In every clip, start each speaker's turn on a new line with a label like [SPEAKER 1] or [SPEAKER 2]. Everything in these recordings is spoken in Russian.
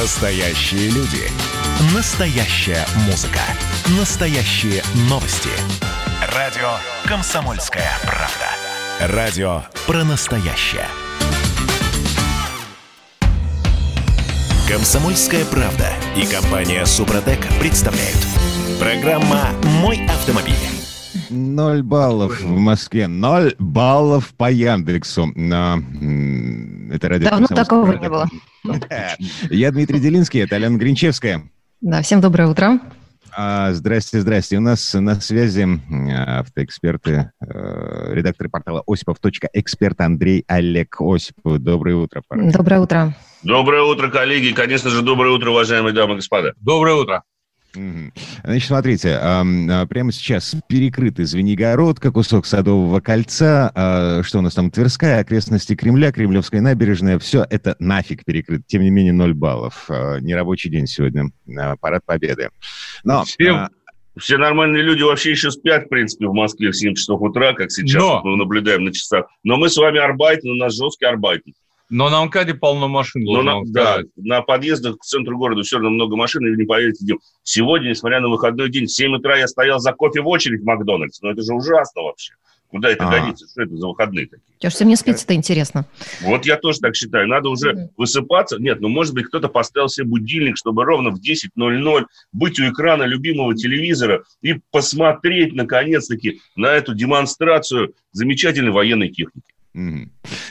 [SPEAKER 1] Настоящие люди. Настоящая музыка. Настоящие новости. Радио «Комсомольская правда». Радио про настоящее. «Комсомольская правда» и компания «Супротек» представляют. Программа «Мой автомобиль».
[SPEAKER 2] Ноль баллов в Москве, ноль баллов по Яндексу. Но, м, это радио
[SPEAKER 3] Давно
[SPEAKER 2] «Комсомольская
[SPEAKER 3] такого
[SPEAKER 2] правда».
[SPEAKER 3] не было.
[SPEAKER 2] Я Дмитрий Делинский, это Алена Гринчевская.
[SPEAKER 3] Да, всем доброе утро.
[SPEAKER 2] А, Здрасте, здрасте. У нас на связи автоэксперты, э, редактор портала осипов.эксперт Андрей Олег Осипов. Доброе утро, парни.
[SPEAKER 3] Доброе утро.
[SPEAKER 4] Доброе утро, коллеги. Конечно же, доброе утро, уважаемые дамы и господа.
[SPEAKER 5] Доброе утро.
[SPEAKER 2] Значит, смотрите, а, прямо сейчас перекрыты Звенигородка, кусок Садового кольца, а, что у нас там, Тверская, окрестности Кремля, Кремлевская набережная, все это нафиг перекрыто. Тем не менее, ноль баллов. А, Нерабочий день сегодня, парад победы. Но,
[SPEAKER 4] Всем
[SPEAKER 2] а,
[SPEAKER 4] Все нормальные люди вообще еще спят, в принципе, в Москве в 7 часов утра, как сейчас
[SPEAKER 5] Но!
[SPEAKER 4] мы наблюдаем на часах. Но мы с вами арбайтен, у нас жесткий арбайтен.
[SPEAKER 5] Но на МКАДе полно машин,
[SPEAKER 4] Но на, да, на подъездах к центру города все равно много машин, и вы не поверите, Дим. Сегодня, несмотря на выходной день, в 7 утра я стоял за кофе в очередь в Макдональдс. Ну это же ужасно вообще. Куда это
[SPEAKER 2] А.
[SPEAKER 4] годится? Что это за выходные такие?
[SPEAKER 3] Чё ж всем не спится-то интересно.
[SPEAKER 4] Вот я тоже так считаю. Надо уже высыпаться. Нет, ну, может быть, кто-то поставил себе будильник, чтобы ровно в 10.00 быть у экрана любимого телевизора и посмотреть, наконец-таки, на эту демонстрацию замечательной военной техники.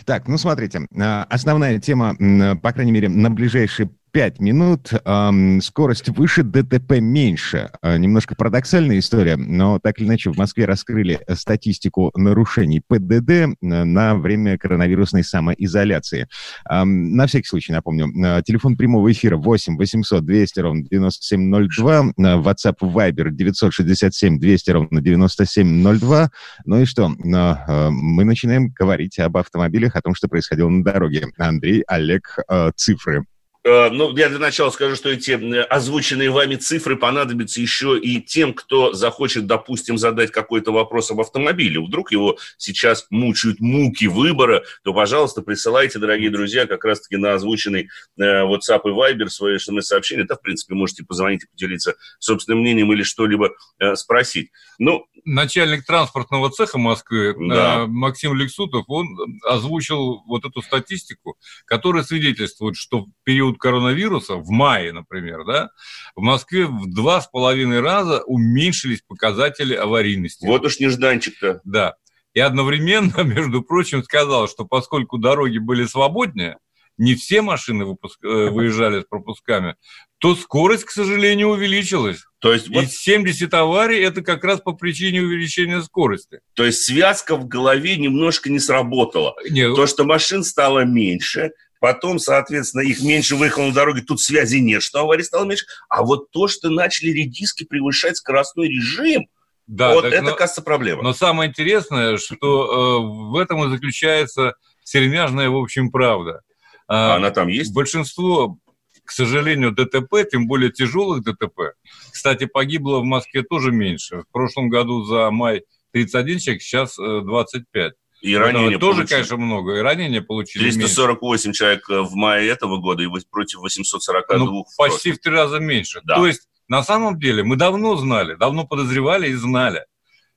[SPEAKER 2] Так, ну смотрите, а, основная тема, по крайней мере, на ближайшие пять минут. ам, Скорость выше, ДТП меньше. А, Немножко парадоксальная история, но так или иначе в Москве раскрыли э, статистику нарушений ПДД э, на время коронавирусной самоизоляции. Ам, На всякий случай напомню, э, телефон прямого эфира 8 800 200 ровно 9702, э, WhatsApp Viber 967 200 ровно 9702, ну и что? Мы начинаем говорить об автомобилях, о том, что происходило на дороге. Андрей, Олег, цифры.
[SPEAKER 4] Э, Ну, я для начала скажу, что эти озвученные вами цифры понадобятся еще и тем, кто захочет, допустим, задать какой-то вопрос об автомобиле. Вдруг его сейчас мучают муки выбора, то, пожалуйста, присылайте, дорогие друзья, как раз-таки на озвученный э, WhatsApp и Viber свои смс-сообщения. Да, в принципе, можете позвонить и поделиться собственным мнением или что-либо э, спросить. Ну,
[SPEAKER 5] Начальник транспортного цеха Москвы
[SPEAKER 4] Да.
[SPEAKER 5] э, Максим Лексутов, он озвучил вот эту статистику, которая свидетельствует, что в период коронавируса, в мае, например, да, в Москве в два с половиной раза уменьшились показатели аварийности.
[SPEAKER 4] вот уж нежданчик-то.
[SPEAKER 5] Да. И одновременно, между прочим, сказал, что поскольку дороги были свободнее, не все машины выпуск- э, выезжали с пропусками, то скорость, к сожалению, увеличилась.
[SPEAKER 4] То есть, вот
[SPEAKER 5] И 70 аварий – это как раз по причине увеличения скорости.
[SPEAKER 4] То есть связка в голове немножко не сработала.
[SPEAKER 5] Не,
[SPEAKER 4] То, что машин стало меньше, потом, соответственно, их меньше выехало на дороге, тут связи нет, что аварий стало меньше. А вот то, что начали редиски превышать скоростной режим,
[SPEAKER 5] да,
[SPEAKER 4] вот
[SPEAKER 5] так,
[SPEAKER 4] это,
[SPEAKER 5] но,
[SPEAKER 4] кажется, проблема.
[SPEAKER 5] но самое интересное, что э, в этом и заключается сермяжная, в общем, правда.
[SPEAKER 4] А она там есть?
[SPEAKER 5] Большинство, к сожалению, ДТП, тем более тяжелых ДТП, кстати, погибло в Москве тоже меньше. В прошлом году за май 31 человек, сейчас э, 25.
[SPEAKER 4] И
[SPEAKER 5] Этого
[SPEAKER 4] ранения
[SPEAKER 5] тоже,
[SPEAKER 4] получили.
[SPEAKER 5] конечно, много. И ранения получили меньше.
[SPEAKER 4] 348 человек э, в мае этого года и против 842
[SPEAKER 5] Ну, почти в три раза меньше.
[SPEAKER 4] Да.
[SPEAKER 5] То есть, на самом деле, мы давно знали, давно подозревали и знали,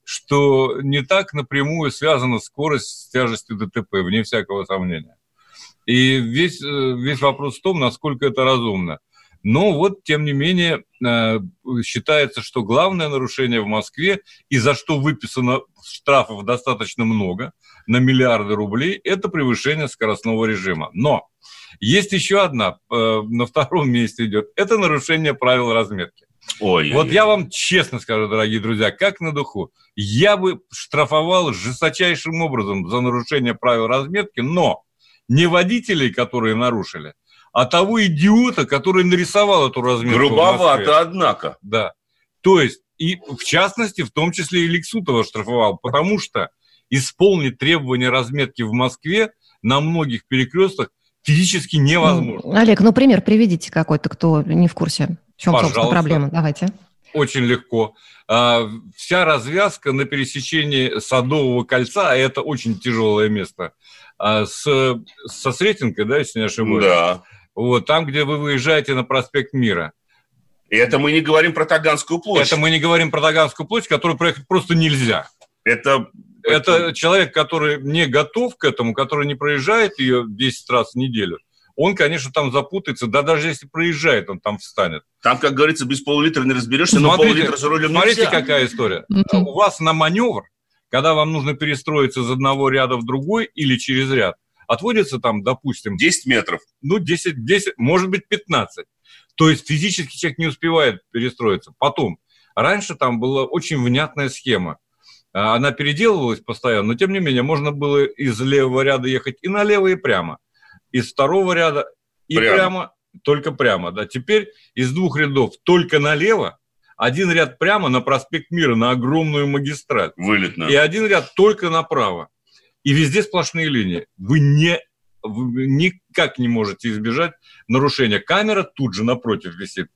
[SPEAKER 5] что не так напрямую связана скорость с тяжестью ДТП, вне всякого сомнения. И весь, э, весь вопрос в том, насколько это разумно. Но вот, тем не менее, э, считается, что главное нарушение в Москве, и за что выписано штрафов достаточно много, на миллиарды рублей, это превышение скоростного режима. Но есть еще одна, э, на втором месте идет, это нарушение правил разметки.
[SPEAKER 4] Ой,
[SPEAKER 5] Вот я вам честно скажу, дорогие друзья, как на духу, я бы штрафовал жесточайшим образом за нарушение правил разметки, но не водителей, которые нарушили, а того идиота, который нарисовал эту разметку. в Москве.
[SPEAKER 4] Грубовато, однако.
[SPEAKER 5] Да. То есть, и в частности, в том числе и Лексутова штрафовал, потому что исполнить требования разметки в Москве на многих перекрестках физически невозможно.
[SPEAKER 3] Олег, ну пример приведите какой-то, кто не в курсе. В чем, собственно,
[SPEAKER 5] Пожалуйста.
[SPEAKER 3] проблема? Давайте.
[SPEAKER 5] Очень легко. А, Вся развязка на пересечении Садового кольца, а это очень тяжелое место, а, с, со Сретенкой, да, если не ошибаюсь,
[SPEAKER 4] Да.
[SPEAKER 5] Вот, там, где вы выезжаете на проспект Мира.
[SPEAKER 4] И это мы не говорим про Таганскую площадь.
[SPEAKER 5] Это мы не говорим про Таганскую площадь, которую проехать просто нельзя.
[SPEAKER 4] Это
[SPEAKER 5] это человек, который не готов к этому, который не проезжает ее 10 раз в неделю, он, конечно, там запутается, да даже если проезжает, он там встанет.
[SPEAKER 4] Там, как говорится, без пол-литра не разберешься, но
[SPEAKER 5] Смотрите,
[SPEAKER 4] пол-литра за рулем
[SPEAKER 5] смотрите,
[SPEAKER 4] нельзя.
[SPEAKER 5] какая история. У вас на маневр, когда вам нужно перестроиться из одного ряда в другой или через ряд, отводится там, допустим,
[SPEAKER 4] 10 метров.
[SPEAKER 5] ну, 10, 10, может быть, 15. То есть физически человек не успевает перестроиться. Потом, раньше там была очень внятная схема. А, Она переделывалась постоянно, но тем не менее можно было из левого ряда ехать и налево, и прямо. Из второго ряда и
[SPEAKER 4] Прямо.
[SPEAKER 5] прямо, только прямо. Да. Теперь из двух рядов только налево, один ряд прямо на проспект Мира, на огромную магистраль.
[SPEAKER 4] Вылетно.
[SPEAKER 5] И один ряд только направо. И везде сплошные линии. Вы не вы никак не можете избежать нарушения. Камера тут же напротив висит.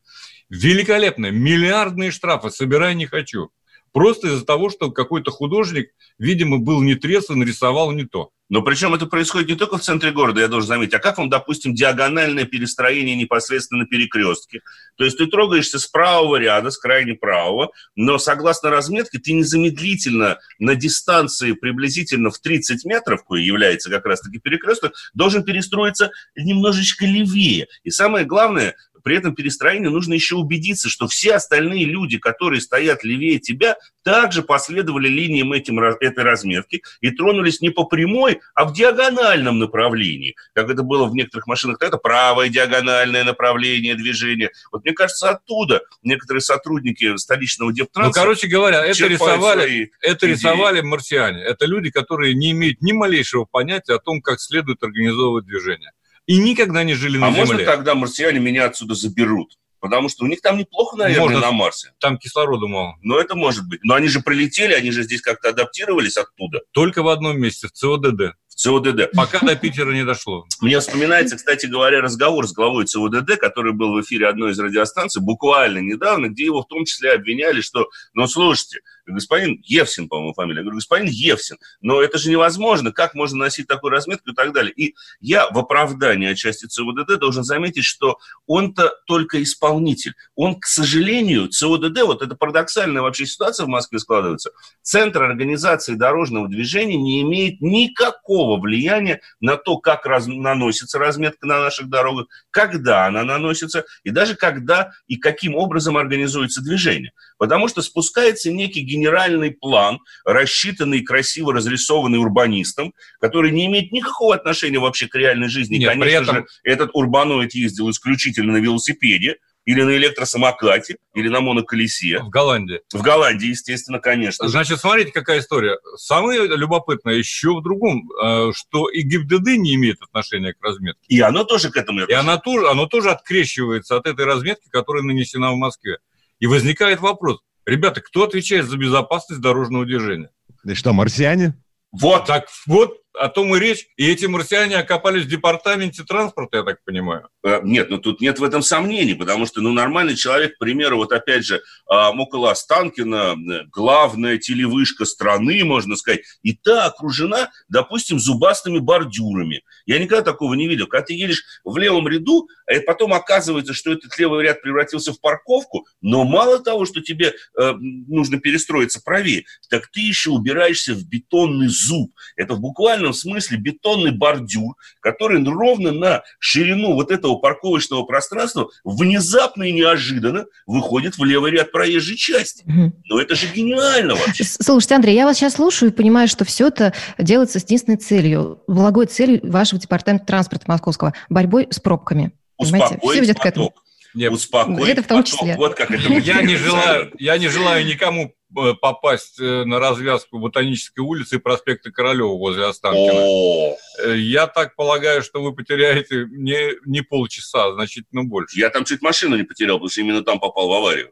[SPEAKER 5] Великолепно. Миллиардные штрафы. Собирай не хочу. Просто из-за того, что какой-то художник, видимо, был не и нарисовал не то.
[SPEAKER 4] Но причем это происходит не только в центре города, я должен заметить, а как вам, допустим, диагональное перестроение непосредственно на перекрестке? То есть ты трогаешься с правого ряда, с крайне правого, но согласно разметке ты незамедлительно на дистанции приблизительно в 30 метров, кое является как раз-таки перекресток, должен перестроиться немножечко левее. И самое главное, при этом перестроении нужно еще убедиться, что все остальные люди, которые стоят левее тебя, также последовали линиям этим, этой разметки и тронулись не по прямой, а в диагональном направлении. Как это было в некоторых машинах, это правое диагональное направление движения. Вот мне кажется, оттуда некоторые сотрудники столичного
[SPEAKER 5] Ну,
[SPEAKER 4] дептранса
[SPEAKER 5] короче говоря, это рисовали, это
[SPEAKER 4] идеи.
[SPEAKER 5] рисовали марсиане. Это люди, которые не имеют ни малейшего понятия о том, как следует организовывать движение. И никогда не жили на
[SPEAKER 4] А можно
[SPEAKER 5] Земле.
[SPEAKER 4] тогда марсиане меня отсюда заберут? Потому что у них там неплохо, наверное,
[SPEAKER 5] Можно.
[SPEAKER 4] на Марсе.
[SPEAKER 5] Там кислорода мало.
[SPEAKER 4] Но это может быть. Но они же прилетели, они же здесь как-то адаптировались оттуда,
[SPEAKER 5] Только в одном месте, в ЦОДД.
[SPEAKER 4] в ЦОДД.
[SPEAKER 5] Пока до Питера не дошло.
[SPEAKER 4] Мне вспоминается, кстати говоря, разговор с главой ЦОДД, который был в эфире одной из радиостанций буквально недавно, где его в том числе обвиняли, что, ну, слушайте, господин Евсин, по-моему, фамилия, я говорю, господин Евсин, но это же невозможно, как можно носить такую разметку и так далее. И я в оправдании отчасти ЦОДД должен заметить, что он-то только исполнитель. Он, к сожалению, ЦОДД, вот это парадоксальная вообще ситуация в Москве складывается, Центр организации дорожного движения не имеет никакого влияния на то, как раз, наносится разметка на наших дорогах, когда она наносится, и даже когда и каким образом организуется движение. Потому что спускается некий генеральный план, рассчитанный, красиво разрисованный урбанистом, который не имеет никакого отношения вообще к реальной жизни.
[SPEAKER 5] Нет,
[SPEAKER 4] конечно
[SPEAKER 5] этом-
[SPEAKER 4] же, этот урбаноид ездил исключительно на велосипеде, или на электросамокате, или на моноколесе.
[SPEAKER 5] В Голландии.
[SPEAKER 4] В Голландии, естественно, конечно.
[SPEAKER 5] Значит, смотрите, какая история. Самое любопытное еще в другом, э, что и ГИБДД не имеет отношения к разметке.
[SPEAKER 4] И оно тоже к этому
[SPEAKER 5] И она тоже, оно тоже открещивается от этой разметки, которая нанесена в Москве. И возникает вопрос, ребята, кто отвечает за безопасность дорожного движения?
[SPEAKER 2] И что, марсиане?
[SPEAKER 4] Вот,
[SPEAKER 5] Так вот, о том и речь. И эти марсиане окопались в департаменте транспорта, я так понимаю.
[SPEAKER 4] Э, Нет, ну тут нет в этом сомнений, потому что, ну, нормальный человек, к примеру, вот опять же, а, около Останкина, э, главная телевышка страны, можно сказать, и та окружена, допустим, зубастыми бордюрами. Я никогда такого не видел. Когда ты едешь в левом ряду, а потом оказывается, что этот левый ряд превратился в парковку, но мало того, что тебе э, нужно перестроиться правее, так ты еще убираешься в бетонный зуб. Это в буквальном смысле бетонный бордюр, который ровно на ширину вот этого парковочного пространства внезапно и неожиданно выходит в левый ряд проезжей части. Но это же гениально вообще.
[SPEAKER 3] Слушайте, Андрей, я вас сейчас слушаю и понимаю, что все это делается с единственной целью, благой целью вашего департамента транспорта московского – борьбой с пробками. Понимаете? Все
[SPEAKER 4] Успокоить
[SPEAKER 3] ведет к этому.
[SPEAKER 4] поток.
[SPEAKER 5] Нет,
[SPEAKER 4] Успокоить
[SPEAKER 3] Это в том
[SPEAKER 4] поток.
[SPEAKER 3] числе.
[SPEAKER 4] Вот как это
[SPEAKER 5] я, не желаю, я не желаю никому э, попасть э, на развязку Ботанической улицы и проспекта Королева возле Останкина.
[SPEAKER 4] О,
[SPEAKER 5] Э, Я так полагаю, что вы потеряете не, не полчаса, а значительно больше.
[SPEAKER 4] я там чуть машину не потерял, потому что именно там попал в аварию.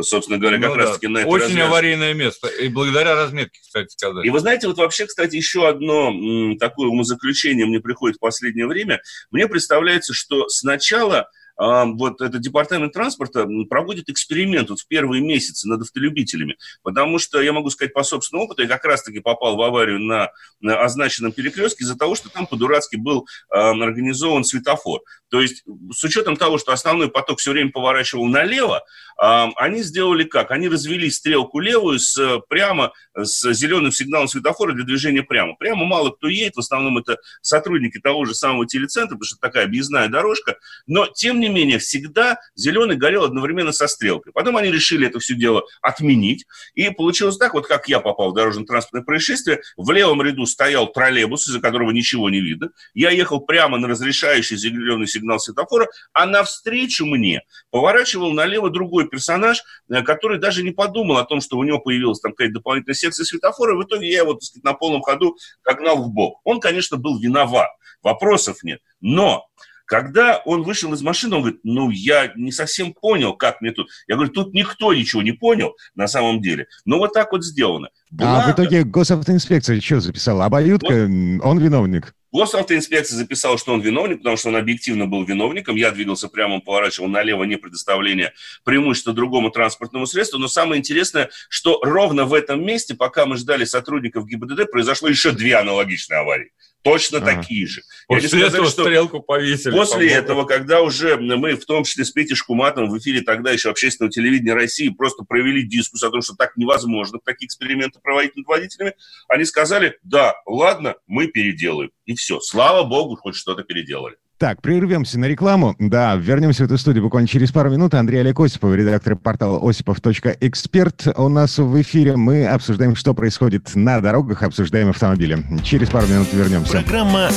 [SPEAKER 4] Собственно говоря, как
[SPEAKER 5] Ну
[SPEAKER 4] раз
[SPEAKER 5] да.
[SPEAKER 4] таки на этой
[SPEAKER 5] Очень
[SPEAKER 4] развязке.
[SPEAKER 5] аварийное место. И благодаря разметке, кстати сказать.
[SPEAKER 4] И вы знаете, вот вообще, кстати, еще одно м, такое умозаключение мне приходит в последнее время. Мне представляется, что сначала вот этот департамент транспорта проводит эксперимент вот в первые месяцы над автолюбителями, потому что я могу сказать по собственному опыту, я как раз-таки попал в аварию на, на означенном перекрестке из-за того, что там по-дурацки был э, организован светофор. То есть с учетом того, что основной поток все время поворачивал налево, э, они сделали как? Они развели стрелку левую с, прямо с зеленым сигналом светофора для движения прямо. Прямо мало кто едет, в основном это сотрудники того же самого телецентра, потому что такая объездная дорожка, но тем не менее всегда зеленый горел одновременно со стрелкой. Потом они решили это все дело отменить, и получилось так, вот как я попал в дорожно-транспортное происшествие, в левом ряду стоял троллейбус, из-за которого ничего не видно, я ехал прямо на разрешающий зеленый сигнал светофора, а навстречу мне поворачивал налево другой персонаж, э, который даже не подумал о том, что у него появилась там какая-то дополнительная секция светофора, и в итоге я его, так сказать, на полном ходу догнал в бок. Он, конечно, был виноват, вопросов нет, но когда он вышел из машины, он говорит, ну, я не совсем понял, как мне тут. Я говорю, тут никто ничего не понял на самом деле. Но вот так вот сделано.
[SPEAKER 2] Благо... А в итоге госавтоинспекция что записала? Обоюдка, вот. он виновник.
[SPEAKER 4] Госавтоинспекция записала, что он виновник, потому что он объективно был виновником. Я двигался прямо, он поворачивал налево, не предоставление преимущества другому транспортному средству. Но самое интересное, что ровно в этом месте, пока мы ждали сотрудников ГИБДД, произошло еще две аналогичные аварии точно ага. такие же.
[SPEAKER 5] После сказать, этого что стрелку повесили.
[SPEAKER 4] После этого, когда уже мы, в том числе с Петей Шкуматом, в эфире тогда еще общественного телевидения России, просто провели дискуссию о том, что так невозможно такие эксперименты проводить над водителями, они сказали, да, ладно, мы переделаем. И все. Слава богу, хоть что-то переделали.
[SPEAKER 2] Так, прервемся на рекламу. Да, вернемся в эту студию буквально через пару минут. Андрей Олег Осипов, редактор портала осипов.эксперт. У нас в эфире мы обсуждаем, что происходит на дорогах, обсуждаем автомобили. Через пару минут вернемся.
[SPEAKER 1] Программа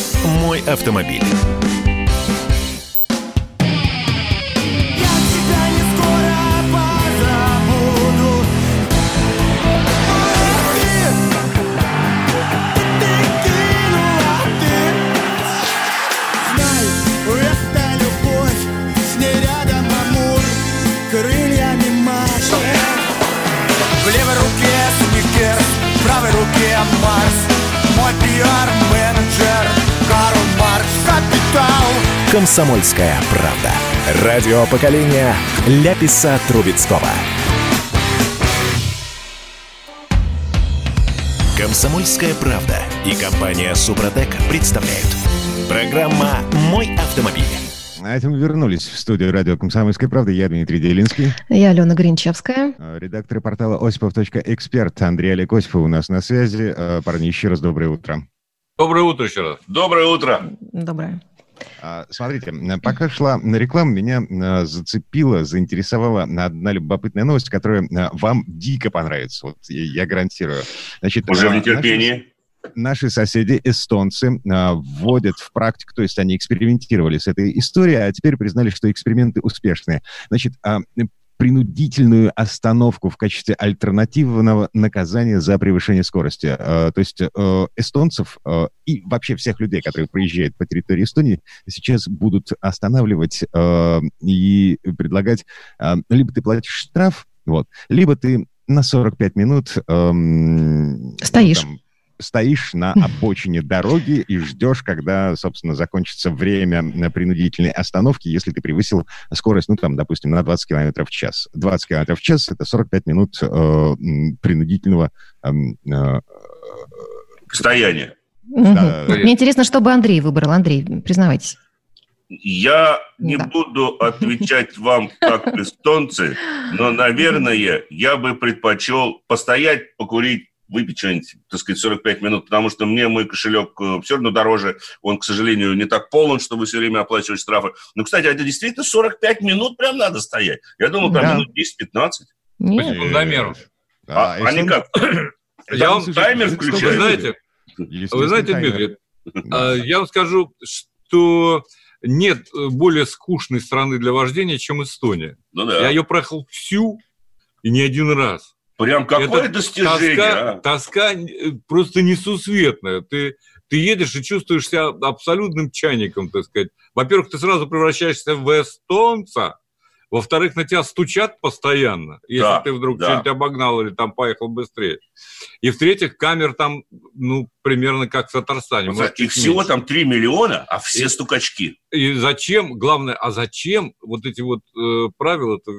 [SPEAKER 1] «Мой автомобиль». «Комсомольская правда». Радио поколения Ляписа Трубецкого. «Комсомольская правда» и компания «Супротек» представляют. Программа «Мой автомобиль».
[SPEAKER 2] На этом мы вернулись в студию радио «Комсомольская правда». Я Дмитрий Делинский.
[SPEAKER 3] Я Алена Гринчевская.
[SPEAKER 2] А, редактор портала осипов.эксперт Андрей Олег Осипов у нас на связи. А, парни, еще раз доброе утро.
[SPEAKER 5] Доброе утро еще раз.
[SPEAKER 4] Доброе утро.
[SPEAKER 3] Доброе.
[SPEAKER 2] А, смотрите, пока шла на рекламу, меня а, зацепила, заинтересовала одна любопытная новость, которая а, вам дико понравится. Вот я гарантирую.
[SPEAKER 4] Значит, Уже в нетерпении.
[SPEAKER 2] Наши, наши соседи, эстонцы, вводят в практику, то есть они экспериментировали с этой историей, а теперь признали, что эксперименты успешные. Значит, принудительную остановку в качестве альтернативного наказания за превышение скорости. Э, то есть э, эстонцев э, и вообще всех людей, которые приезжают по территории Эстонии, сейчас будут останавливать и предлагать либо ты платишь штраф, вот, либо ты на 45 минут...
[SPEAKER 3] Эм, Стоишь. Там,
[SPEAKER 2] стоишь на обочине дороги и ждешь, когда, собственно, закончится время принудительной остановки, если ты превысил скорость, ну, там, допустим, на 20 км в час. 20 км в час — это 45 минут э, принудительного... Эм, э,
[SPEAKER 4] Стояния.
[SPEAKER 3] Да. Мне интересно, что бы Андрей выбрал. Андрей, признавайтесь.
[SPEAKER 4] Я не да. буду отвечать вам как эстонцы, но, наверное, я бы предпочел постоять, покурить выпить что-нибудь, так сказать, 45 минут, потому что мне мой кошелек э, все равно дороже, он, к сожалению, не так полон, чтобы все время оплачивать штрафы. Но, кстати, это действительно 45 минут прям надо стоять. Я думал, там да. минут 10-15.
[SPEAKER 5] Нет. По
[SPEAKER 4] А, а они как?
[SPEAKER 5] Я вам таймер включаю. Вы знаете, вы знаете, Дмитрий, а, я вам скажу, что нет более скучной страны для вождения, чем Эстония. Ну, да. Я ее проехал всю и не один раз.
[SPEAKER 4] Прям какое это достижение,
[SPEAKER 5] тоска, а? тоска э, просто несусветная. Ты, ты едешь и чувствуешь себя абсолютным чайником, так сказать. Во-первых, ты сразу превращаешься в эстонца, Во-вторых, на тебя стучат постоянно, если
[SPEAKER 4] Да,
[SPEAKER 5] ты вдруг
[SPEAKER 4] да.
[SPEAKER 5] что-нибудь обогнал или там поехал быстрее. И в-третьих, камер там, ну, примерно как в Татарстане.
[SPEAKER 4] Вот
[SPEAKER 5] может,
[SPEAKER 4] Их всего
[SPEAKER 5] меньше.
[SPEAKER 4] там 3 миллиона, а все
[SPEAKER 5] И-
[SPEAKER 4] стукачки.
[SPEAKER 5] И зачем, главное, а зачем вот эти вот э, правила-то?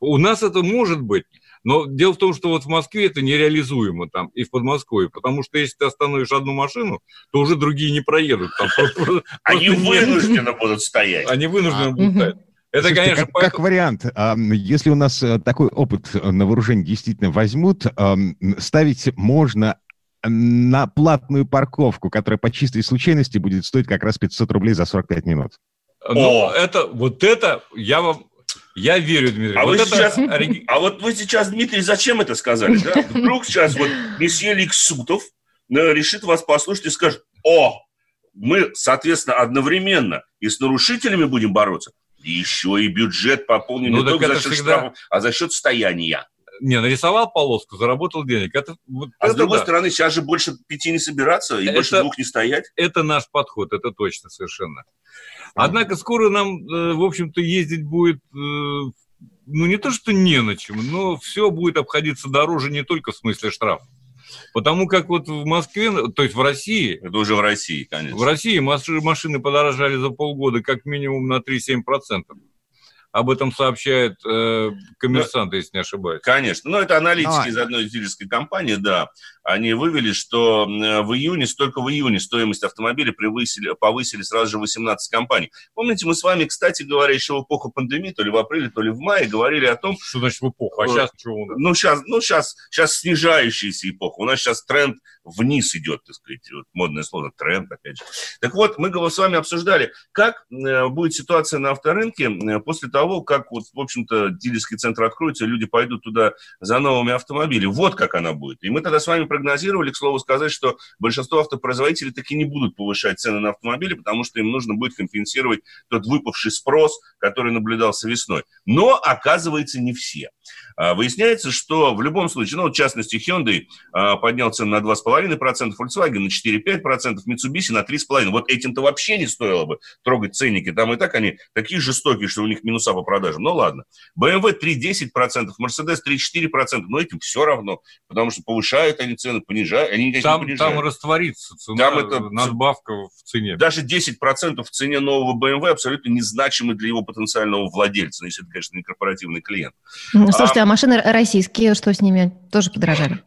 [SPEAKER 5] У нас это может быть, но дело в том, что вот в Москве это нереализуемо там и в Подмосковье, потому что если ты остановишь одну машину, то уже другие не проедут. Там просто- просто
[SPEAKER 4] Они вынуждены будут стоять.
[SPEAKER 5] Они вынуждены
[SPEAKER 2] А.
[SPEAKER 5] будут стоять. Это,
[SPEAKER 2] Слушайте,
[SPEAKER 5] конечно,
[SPEAKER 2] как, как вариант, ам, если у нас э, такой опыт э, на вооружение действительно возьмут, ам, ставить можно на платную парковку, которая по чистой случайности будет стоить как раз 500 рублей за 45 минут.
[SPEAKER 5] Ну,
[SPEAKER 4] О!
[SPEAKER 5] это, вот это, я вам, я верю, Дмитрий.
[SPEAKER 4] А
[SPEAKER 5] вот
[SPEAKER 4] вы
[SPEAKER 5] это
[SPEAKER 4] сейчас- А вот вы сейчас, Дмитрий, зачем это сказали? Да? Вдруг сейчас вот месье Ликсутов э, решит вас послушать и скажет, о, мы, соответственно, одновременно и с нарушителями будем бороться, еще и бюджет пополним
[SPEAKER 5] Ну,
[SPEAKER 4] не только за счет
[SPEAKER 5] всегда-
[SPEAKER 4] штрафов, а за счет стояния.
[SPEAKER 5] Не, нарисовал полоску, заработал денег. Это, вот
[SPEAKER 4] А с
[SPEAKER 5] это
[SPEAKER 4] другой
[SPEAKER 5] да.
[SPEAKER 4] стороны, сейчас же больше пяти не собираться и
[SPEAKER 5] Это-
[SPEAKER 4] больше двух не стоять.
[SPEAKER 5] это наш подход, это точно совершенно. Однако скоро нам, э, в общем-то, ездить будет, э, ну, не то, что не на чем, но все будет обходиться дороже не только в смысле штраф. Потому как вот в Москве, то есть в России,
[SPEAKER 4] Это уже в России, конечно.
[SPEAKER 5] в России маши- машины подорожали за полгода как минимум на 3-7%. Об этом сообщает э, коммерсант, если не ошибаюсь.
[SPEAKER 4] Конечно. Ну, это аналитики
[SPEAKER 2] Давай.
[SPEAKER 4] из одной дилерской компании, да. Они вывели, что э, в июне, только в июне стоимость автомобиля превысили, повысили сразу же 18 компаний. Помните, мы с вами, кстати говоря, еще в эпоху пандемии, то ли в апреле, то ли в мае, говорили о том,
[SPEAKER 5] Что значит в эпоху? А сейчас что у нас?
[SPEAKER 4] ну, сейчас, ну, сейчас, сейчас снижающаяся эпоха. У нас сейчас тренд вниз идет, так сказать. Вот модное слово тренд, опять же. Так вот, мы с вами обсуждали, как э, будет ситуация на авторынке э, после того, как, вот, в общем-то, дилерский центр откроется, люди пойдут туда за новыми автомобилями. Вот как она будет. И мы тогда с вами прогнозировали, к слову сказать, что большинство автопроизводителей таки не будут повышать цены на автомобили, потому что им нужно будет компенсировать тот выпавший спрос, который наблюдался весной. Но, оказывается, не все. А, Выясняется, что в любом случае, ну, в частности, Hyundai а, поднял цену на 2,5%, Volkswagen на 4-5%, Mitsubishi на 3,5%. Вот этим-то вообще не стоило бы трогать ценники. Там и так они такие жестокие, что у них минуса по продажам. Ну, ладно. BMW 3,10%, Mercedes 3,4%. Но этим все равно, потому что повышают они цены, понижают. Они никак не
[SPEAKER 5] Там,
[SPEAKER 4] понижают.
[SPEAKER 5] там растворится цена,
[SPEAKER 4] Там это-
[SPEAKER 5] надбавка в цене.
[SPEAKER 4] Даже 10% в цене нового BMW абсолютно незначимы для его потенциального владельца, ну, если это, конечно, не корпоративный клиент.
[SPEAKER 3] Слушайте, а машины российские, что с ними? Тоже подорожали?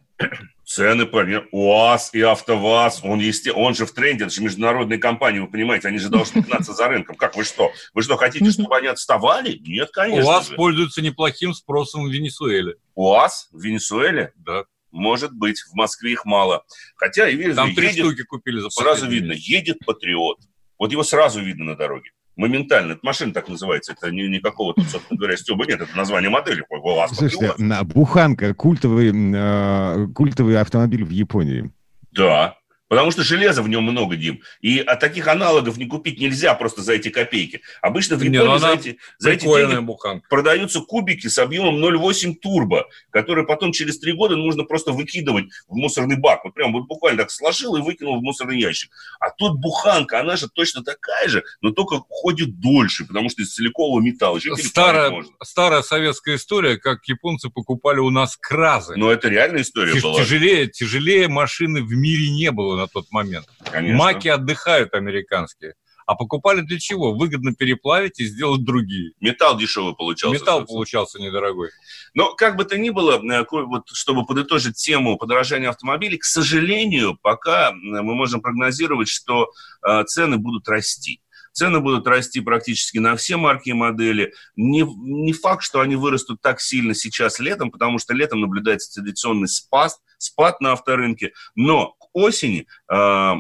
[SPEAKER 4] Цены, понятно. УАЗ и АвтоВАЗ, он, есте... он же в тренде, это же международные компании, вы понимаете, они же должны гнаться за рынком. Как вы что? Вы что, хотите, чтобы они отставали? Нет, конечно
[SPEAKER 5] У вас
[SPEAKER 4] же.
[SPEAKER 5] пользуется неплохим спросом в Венесуэле.
[SPEAKER 4] УАЗ в Венесуэле?
[SPEAKER 5] Да.
[SPEAKER 4] Может быть, в Москве их мало. Хотя, и видно,
[SPEAKER 5] Там три
[SPEAKER 4] едет,
[SPEAKER 5] штуки купили за
[SPEAKER 4] сразу видно, едет Патриот. Вот его сразу видно на дороге. Моментально. Это машина так называется. Это не, никакого тут, собственно говоря, стеба нет. Это название модели. УАЗ
[SPEAKER 2] Слушайте,
[SPEAKER 4] Патриот.
[SPEAKER 2] на- Буханка, культовый, э, культовый автомобиль в Японии.
[SPEAKER 4] Да. Потому что железа в нем много, Дим. И от таких аналогов не купить нельзя просто за эти копейки. Обычно в Японии
[SPEAKER 5] ну
[SPEAKER 4] за эти, за эти деньги
[SPEAKER 5] буханка.
[SPEAKER 4] продаются кубики с объемом 0,8 турбо, которые потом через три года нужно просто выкидывать в мусорный бак. Вот прям вот буквально так сложил и выкинул в мусорный ящик. А тут буханка, она же точно такая же, но только ходит дольше, потому что из силикового металла. Еще
[SPEAKER 5] Старая, старая советская история, как японцы покупали у нас кразы.
[SPEAKER 4] Но это реальная история
[SPEAKER 5] Тяж-
[SPEAKER 4] была.
[SPEAKER 5] тяжелее, тяжелее машины в мире не было на тот момент.
[SPEAKER 4] Конечно.
[SPEAKER 5] Маки отдыхают американские. А покупали для чего? Выгодно переплавить и сделать другие.
[SPEAKER 4] Металл дешевый получался.
[SPEAKER 5] Металл
[SPEAKER 4] собственно.
[SPEAKER 5] получался недорогой.
[SPEAKER 4] Но как бы то ни было, э, вот, чтобы подытожить тему подорожания автомобилей, к сожалению, пока мы можем прогнозировать, что э, цены будут расти. Цены будут расти практически на все марки и модели. Не, не факт, что они вырастут так сильно сейчас летом, потому что летом наблюдается традиционный спад, спад на авторынке. Но к осени, э,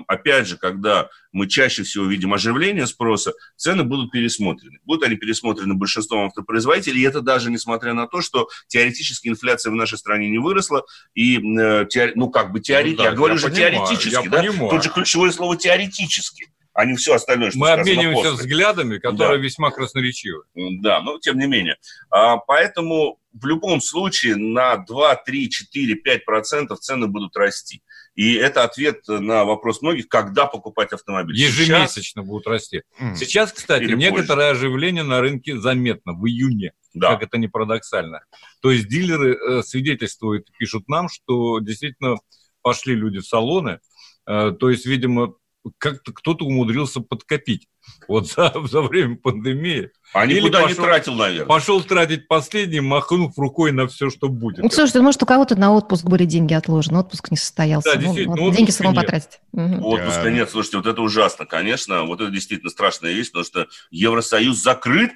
[SPEAKER 4] опять же, когда мы чаще всего видим оживление спроса, цены будут пересмотрены. Будут они пересмотрены большинством автопроизводителей, и это даже несмотря на то, что теоретически инфляция в нашей стране не выросла, и, э, ну, как бы теоретически,
[SPEAKER 5] Ну да,
[SPEAKER 4] я говорю
[SPEAKER 5] я
[SPEAKER 4] же
[SPEAKER 5] понимаю,
[SPEAKER 4] теоретически, да?
[SPEAKER 5] понимаю.
[SPEAKER 4] Тут же ключевое слово теоретически, а не все остальное, что
[SPEAKER 5] Мы обмениваемся
[SPEAKER 4] после.
[SPEAKER 5] взглядами, которые
[SPEAKER 4] Да.
[SPEAKER 5] весьма красноречивы.
[SPEAKER 4] Да, но тем не менее. А, Поэтому в любом случае на 2, 3, 4, 5 процентов цены будут расти. И это ответ на вопрос многих, когда покупать автомобиль. Сейчас
[SPEAKER 5] Ежемесячно будут расти.
[SPEAKER 2] М.
[SPEAKER 5] Сейчас, кстати,
[SPEAKER 4] Или
[SPEAKER 5] некоторое оживление на рынке заметно в июне. да. как это не парадоксально. То есть дилеры э, свидетельствуют, пишут нам, что действительно пошли люди в салоны, э, то есть, видимо, как-то кто-то умудрился подкопить вот за, за время пандемии.
[SPEAKER 4] А никуда пошел, не тратил, наверное.
[SPEAKER 5] Пошел тратить последний, махнув рукой на все, что будет.
[SPEAKER 3] Ну, слушайте, может, у кого-то на отпуск были деньги отложены, отпуск не состоялся. Да, действительно. Ну, вот деньги самому потратить.
[SPEAKER 4] Угу. Отпуска нет, слушайте, вот это ужасно, конечно. Вот это действительно страшная вещь, потому что Евросоюз закрыт,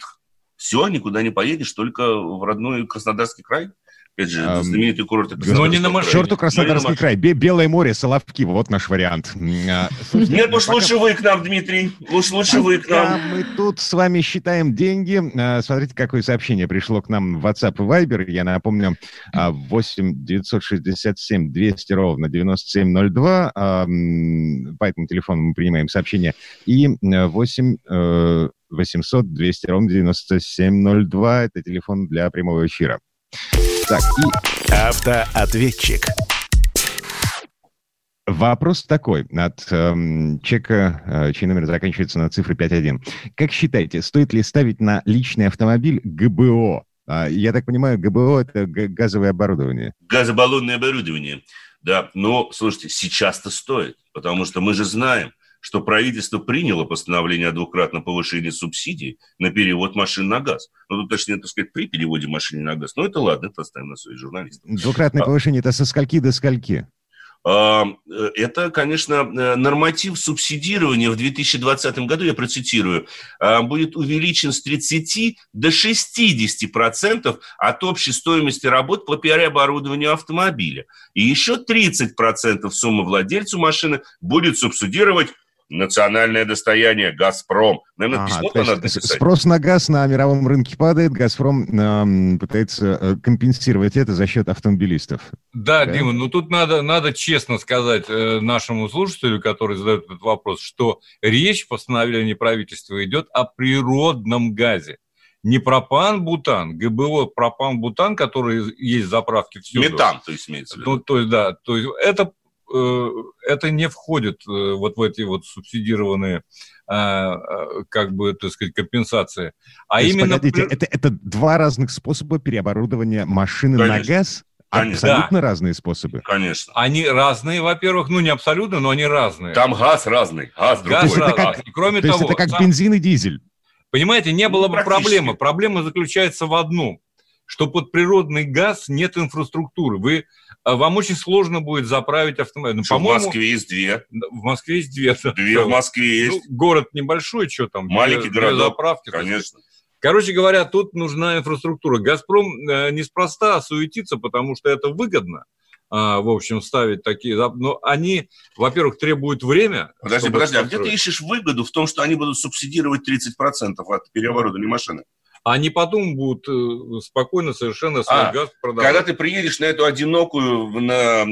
[SPEAKER 4] все, никуда не поедешь, только в родной Краснодарский край. Опять же, um, знаменитый курорт.
[SPEAKER 2] Но не на машине. Черту Краснодарский край. Белое море, Соловки. Вот наш вариант.
[SPEAKER 4] А, Нет, уж лучше вы к нам, Дмитрий. Лучше, лучше вы к нам.
[SPEAKER 2] Мы тут с вами считаем деньги. А, смотрите, какое сообщение пришло к нам в WhatsApp и Viber. Я напомню, 8 967 200 ровно 9702. А, по этому телефону мы принимаем сообщения. И 8 800 200 ровно 9702. Это телефон для прямого эфира.
[SPEAKER 1] Так, и... Автоответчик.
[SPEAKER 2] Вопрос такой от эм, человека, э, чей номер заканчивается на цифры 5.1. Как считаете, стоит ли ставить на личный автомобиль ГБО? А, я так понимаю, ГБО – это газовое оборудование.
[SPEAKER 4] Газобаллонное оборудование, да. Но, слушайте, сейчас-то стоит, потому что мы же знаем, что правительство приняло постановление о двукратном повышении субсидий на перевод машин на газ. Ну, тут точнее, так сказать, при переводе машины на газ. Но это ладно, это оставим на своих журналистов.
[SPEAKER 2] Двукратное а, повышение – это со скольки до скольки?
[SPEAKER 4] А, это, конечно, э, норматив субсидирования в 2020 году, я процитирую, а, будет увеличен с 30 до 60 процентов от общей стоимости работ по переоборудованию автомобиля. И еще 30 процентов суммы владельцу машины будет субсидировать национальное достояние, «Газпром».
[SPEAKER 2] Наверное, ага, письмо надо написать. Спрос на газ на мировом рынке падает, «Газпром» э, пытается компенсировать это за счет автомобилистов.
[SPEAKER 5] Да, да? Дима, ну тут надо, надо честно сказать э, нашему слушателю, который задает этот вопрос, что речь в постановлении правительства идет о природном газе не пропан-бутан, ГБО пропан-бутан, который есть в заправке
[SPEAKER 4] всюду. Метан, то есть имеется в виду.
[SPEAKER 5] Ну, то есть, да, то есть это это не входит э, вот в эти вот субсидированные а, как бы, так сказать, компенсации.
[SPEAKER 2] А То именно... Погодите, это, это два разных способа переоборудования машины Конечно. на газ? Конечно. Абсолютно да. разные способы.
[SPEAKER 4] Конечно.
[SPEAKER 5] Они разные, во-первых, ну не абсолютно, но они разные.
[SPEAKER 4] Там газ разный, газ,
[SPEAKER 2] газ другой. Разный. Как, Кроме то того, есть это как сам... бензин и дизель.
[SPEAKER 5] Понимаете, не было ну, бы проблемы. Проблема заключается в одном, что под природный газ нет инфраструктуры. Вы вам очень сложно будет заправить автомобиль. Ну,
[SPEAKER 4] что, в Москве есть две.
[SPEAKER 5] В Москве есть две.
[SPEAKER 4] Две в Москве есть.
[SPEAKER 5] Ну, город небольшой, что там?
[SPEAKER 4] Маленький город.
[SPEAKER 5] заправки.
[SPEAKER 4] Конечно.
[SPEAKER 5] Короче говоря, тут нужна инфраструктура. «Газпром» э, неспроста суетится, потому что это выгодно а, в общем, ставить такие... Но они, во-первых, требуют время.
[SPEAKER 4] Подожди, подожди, а где ты ищешь выгоду в том, что они будут субсидировать 30% от переоборудования машины?
[SPEAKER 5] Они потом будут э, спокойно совершенно свой а, газ продавать.
[SPEAKER 4] Когда ты приедешь на эту одинокую, на, э,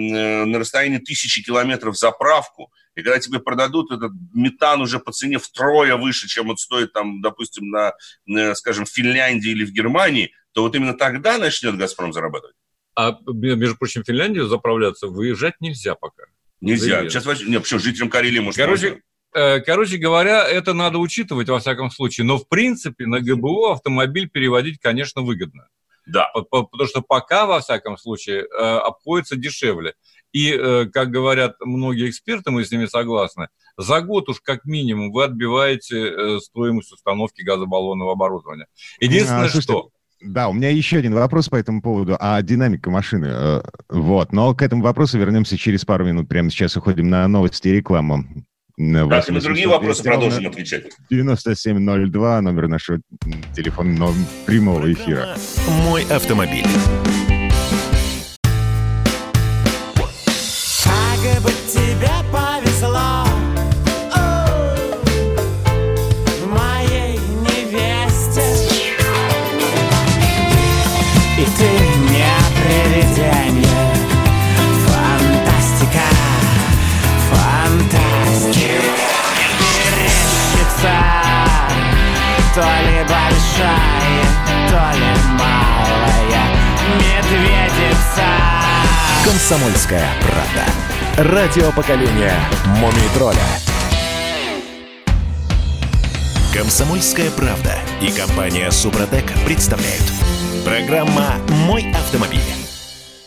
[SPEAKER 4] на расстоянии тысячи километров заправку, и когда тебе продадут этот метан уже по цене втрое выше, чем он стоит там, допустим, на, на скажем, в Финляндии или в Германии, то вот именно тогда начнет «Газпром» зарабатывать.
[SPEAKER 5] А, между прочим, в Финляндию заправляться выезжать нельзя пока.
[SPEAKER 4] Нельзя. Заезд. Сейчас, нет, почему, жителям Карелии может
[SPEAKER 5] Короче, можно? Э, короче говоря, это надо учитывать во всяком случае. Но в принципе на ГБУ автомобиль переводить, конечно, выгодно.
[SPEAKER 4] Да.
[SPEAKER 5] Потому что пока, во всяком случае, э, обходится дешевле. И, э, как говорят многие эксперты, мы с ними согласны, за год уж как минимум вы отбиваете стоимость установки газобаллонного оборудования. Единственное, а, слушайте, что...
[SPEAKER 2] Да, у меня еще один вопрос по этому поводу, а динамика машины. Вот, но к этому вопросу вернемся через пару минут. Прямо сейчас уходим на новости и рекламу.
[SPEAKER 4] Так, на другие вопросы продолжим отвечать.
[SPEAKER 2] 9702, номер нашего телефона прямого эфира.
[SPEAKER 1] «Мой автомобиль». Комсомольская правда. Радио поколения Мумий тролля. Комсомольская правда и компания Супротек представляют. Программа «Мой автомобиль».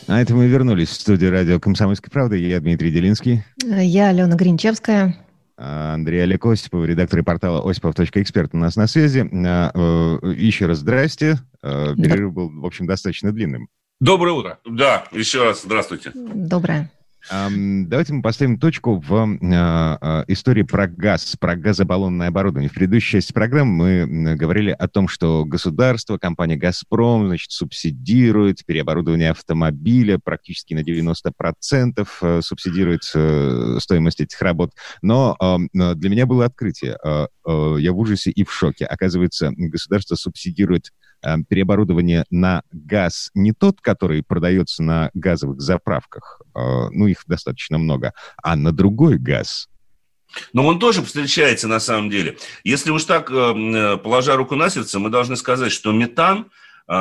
[SPEAKER 2] А это мы вернулись в студию радио «Комсомольская правда». Я Дмитрий Делинский.
[SPEAKER 3] Я Алена Гринчевская.
[SPEAKER 2] А, Андрей Олег Осипов, редактор портала осипов.эксперт у нас на связи. А, э, еще раз здрасте. А, перерыв был, в общем, достаточно длинным.
[SPEAKER 5] Доброе утро.
[SPEAKER 4] Да, еще раз здравствуйте.
[SPEAKER 3] Доброе.
[SPEAKER 2] Давайте мы поставим точку в э, истории про газ, про газобаллонное оборудование. В предыдущей части программы мы говорили о том, что государство, компания «Газпром», значит, субсидирует переоборудование автомобиля практически на 90% э, субсидирует э, стоимость этих работ. Но э, для меня было открытие. Э, э, я в ужасе и в шоке. Оказывается, государство субсидирует э, переоборудование на газ не тот, который продается на газовых заправках, э, ну, их достаточно много, а на другой газ.
[SPEAKER 4] Но он тоже встречается на самом деле. Если уж так, э, положа руку на сердце, мы должны сказать, что метан –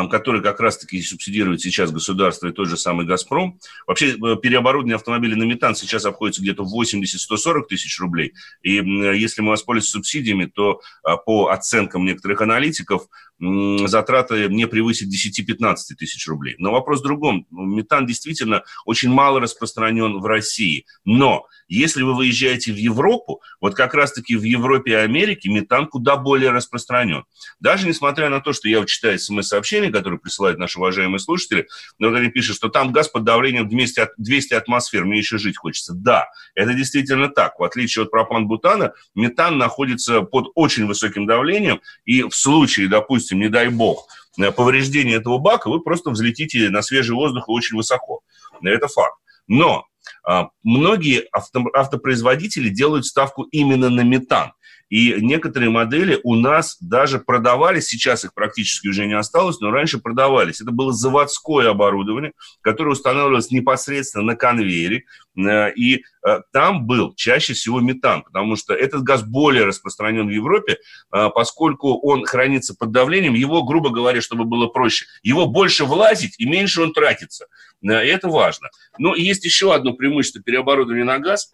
[SPEAKER 4] который как раз-таки субсидирует сейчас государство и тот же самый «Газпром». Вообще э, переоборудование автомобиля на метан сейчас обходится где-то в 80-140 тысяч рублей. И если мы воспользуемся субсидиями, то по оценкам некоторых аналитиков затраты не превысят 10-15 тысяч рублей. Но вопрос в другом. Метан действительно очень мало распространен в России. Но если вы выезжаете в Европу, вот как раз-таки в Европе и Америке метан куда более распространен. Даже несмотря на то, что я читаю смс-сообщения, которые присылают наши уважаемые слушатели, но они пишут, что там газ под давлением 200, 200 атмосфер, мне еще жить хочется. Да, это действительно так. В отличие от пропан-бутана, метан находится под очень высоким давлением, и в случае, допустим, допустим, не дай бог, э, повреждение этого бака, вы просто взлетите на свежий воздух очень высоко. Это факт. Но а, многие авто, автопроизводители делают ставку именно на метан. И некоторые модели у нас даже продавались, сейчас их практически уже не осталось, но раньше продавались. Это было заводское оборудование, которое устанавливалось непосредственно на конвейере, э, и э, там был чаще всего метан, потому что этот газ более распространен в Европе, э, поскольку он хранится под давлением, его, грубо говоря, чтобы было проще, его больше влазить и меньше он тратится. И это важно. Но есть еще одно преимущество переоборудования на газ,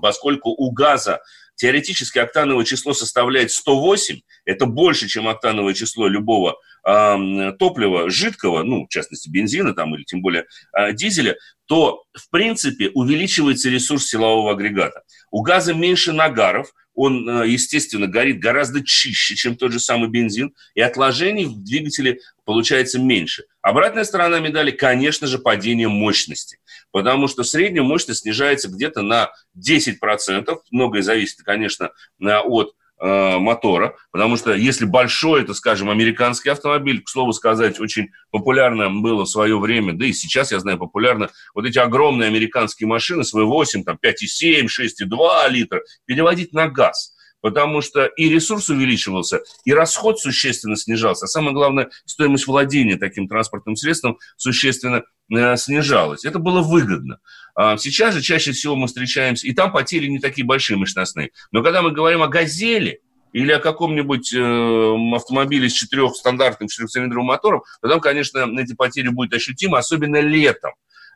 [SPEAKER 4] поскольку у газа Теоретически октановое число составляет 108, это больше, чем октановое число любого э, топлива жидкого, ну, в частности, бензина там или тем более э, дизеля, то, в принципе, увеличивается ресурс силового агрегата. У газа меньше нагаров, он, э, естественно, горит гораздо чище, чем тот же самый бензин, и отложений в двигателе получается меньше. Обратная сторона медали, конечно же, падение мощности, потому что средняя мощность снижается где-то на 10%, многое зависит, конечно, от э, мотора, потому что если большой, это, скажем, американский автомобиль, к слову сказать, очень популярно было в свое время, да и сейчас, я знаю, популярно, вот эти огромные американские машины с V8, там 5,7, 6,2 литра, переводить на газ – потому что и ресурс увеличивался, и расход существенно снижался, а самое главное, стоимость владения таким транспортным средством существенно э, снижалась. Это было выгодно. А сейчас же чаще всего мы встречаемся, и там потери не такие большие мощностные. Но когда мы говорим о «Газели», или о каком-нибудь э, автомобиле с четырех стандартным четырехцилиндровым мотором, то там, конечно, эти потери будут ощутимы, особенно летом,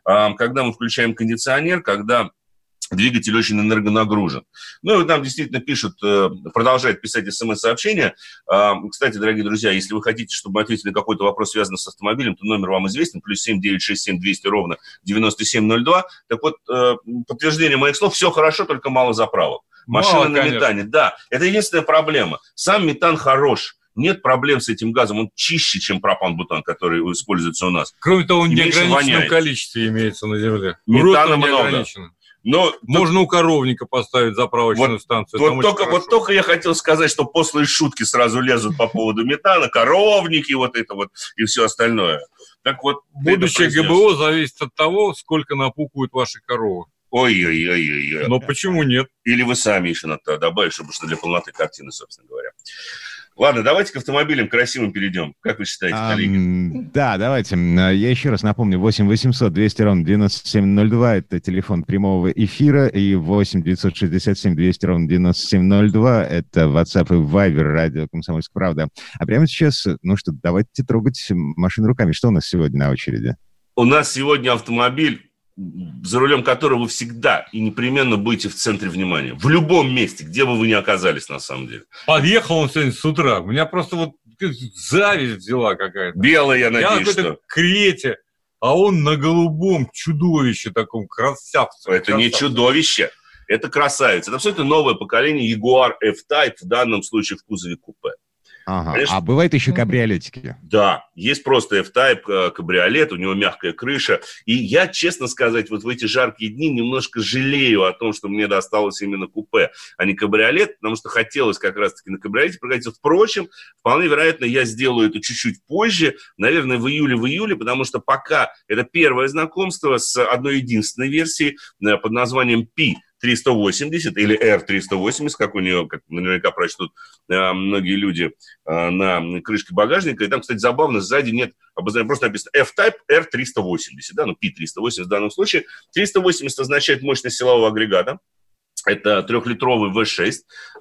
[SPEAKER 4] э, когда мы включаем кондиционер, когда двигатель очень энергонагружен. Ну и нам действительно пишут, э, продолжают писать смс-сообщения. А, кстати, дорогие друзья, если вы хотите, чтобы мы ответили на какой-то вопрос, связанный с автомобилем, то номер вам известен, плюс 7 967 200 ровно 9702. Так вот, э, подтверждение моих слов, все хорошо, только мало заправок. Машина мало, на конечно. метане, да, это единственная проблема. Сам метан хорош, нет проблем с этим газом, он чище, чем пропан-бутан, который используется у нас.
[SPEAKER 5] Кроме того, он в неограниченном количестве имеется на Земле.
[SPEAKER 4] Метана много.
[SPEAKER 5] Но можно у коровника поставить заправочную
[SPEAKER 4] вот,
[SPEAKER 5] станцию.
[SPEAKER 4] Вот только, вот только я хотел сказать, что после шутки сразу лезут по поводу метана, коровники, вот это вот и все остальное.
[SPEAKER 5] Так вот, будущее ГБО зависит от того, сколько напукают ваши коровы.
[SPEAKER 4] Ой-ой-ой.
[SPEAKER 5] Но почему нет?
[SPEAKER 4] Или вы сами еще надо добавить, чтобы что для полноты картины, собственно говоря. Ладно, давайте к автомобилям красивым перейдем. Как вы считаете, коллеги?
[SPEAKER 2] да, давайте. Я еще раз напомню. 8 800 200 ровно 9702. Это телефон прямого эфира. И 8 967 200 ровно 9702. Это WhatsApp и Viber, радио «Комсомольская правда». А прямо сейчас, ну что, давайте трогать машину руками. Что у нас сегодня на очереди?
[SPEAKER 4] У нас сегодня автомобиль за рулем которого вы всегда и непременно будете в центре внимания. В любом месте, где бы вы ни оказались, на самом деле.
[SPEAKER 5] Подъехал он сегодня с утра. У меня просто вот зависть взяла какая-то.
[SPEAKER 4] Белая, я надеюсь,
[SPEAKER 5] я
[SPEAKER 4] что.
[SPEAKER 5] крете, а он на голубом чудовище таком красавце.
[SPEAKER 4] Это красавце. не чудовище, это красавец. Это абсолютно новое поколение Jaguar F-Type, в данном случае в кузове купе.
[SPEAKER 2] Ага. Конечно, а бывают еще кабриолетики?
[SPEAKER 4] Да, есть просто F-Type э, кабриолет, у него мягкая крыша. И я, честно сказать, вот в эти жаркие дни немножко жалею о том, что мне досталось именно купе, а не кабриолет, потому что хотелось как раз-таки на кабриолете прокатиться. Впрочем, вполне вероятно, я сделаю это чуть-чуть позже, наверное, в июле, в июле, потому что пока это первое знакомство с одной единственной версией э, под названием P 380 или R380, как у нее, как наверняка прочтут э, многие люди э, на крышке багажника. И там, кстати, забавно, сзади нет обозначения, просто написано F-Type R380, да, ну P380 в данном случае. 380 означает мощность силового агрегата. Это трехлитровый V6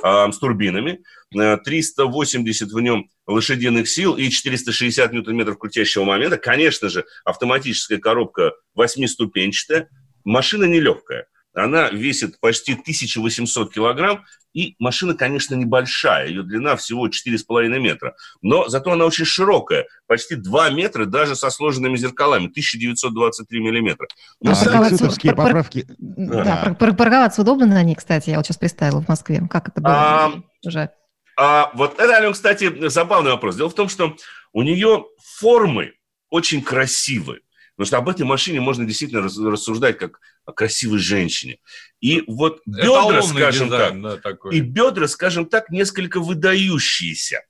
[SPEAKER 4] э, с турбинами, 380 в нем лошадиных сил и 460 ньютон-метров крутящего момента. Конечно же, автоматическая коробка восьмиступенчатая. Машина нелегкая. Она весит почти 1800 килограмм, и машина, конечно, небольшая, ее длина всего 4,5 метра, но зато она очень широкая, почти 2 метра даже со сложенными зеркалами, 1923 миллиметра.
[SPEAKER 3] Ну, а парковаться, поправки... Да, да. парковаться удобно на ней, кстати, я вот сейчас представила в Москве. Как это было а, уже?
[SPEAKER 4] А, вот это, Ален, кстати, забавный вопрос. Дело в том, что у нее формы очень красивые. Потому что об этой машине можно действительно рассуждать как о красивой женщине. И вот бедра, скажем дизайн, так, да, такой. и бедра, скажем так, несколько выдающиеся.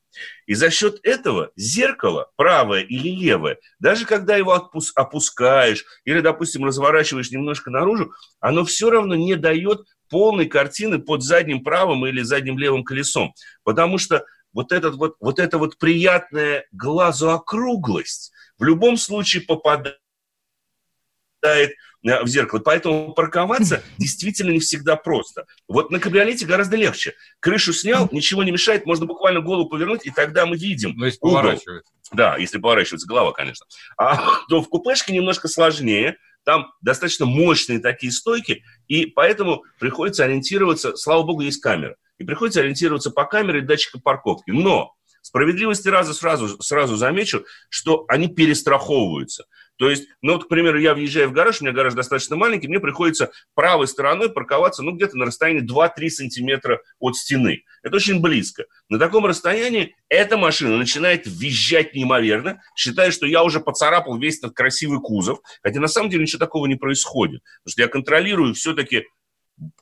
[SPEAKER 4] И за счет этого зеркало, правое или левое, даже когда его опускаешь или, допустим, разворачиваешь немножко наружу, оно все равно не дает полной картины под задним правым или задним левым колесом. Потому что вот, этот вот, вот эта вот приятная глазу округлость в любом случае попадает попадает э, в зеркало. Поэтому парковаться действительно не всегда просто. Вот на кабриолете гораздо легче. Крышу снял, ничего не мешает, можно буквально голову повернуть, и тогда мы видим.
[SPEAKER 5] Но если поворачивается.
[SPEAKER 4] Да, если поворачивается голова, конечно. А то в купешке немножко сложнее. Там достаточно мощные такие стойки, и поэтому приходится ориентироваться, слава богу, есть камера, и приходится ориентироваться по камере датчика парковки. Но справедливости раза сразу, сразу замечу, что они перестраховываются. То есть, ну вот, к примеру, я въезжаю в гараж, у меня гараж достаточно маленький, мне приходится правой стороной парковаться, ну, где-то на расстоянии 2-3 сантиметра от стены. Это очень близко. На таком расстоянии эта машина начинает визжать неимоверно, считая, что я уже поцарапал весь этот красивый кузов, хотя на самом деле ничего такого не происходит. Потому что я контролирую все-таки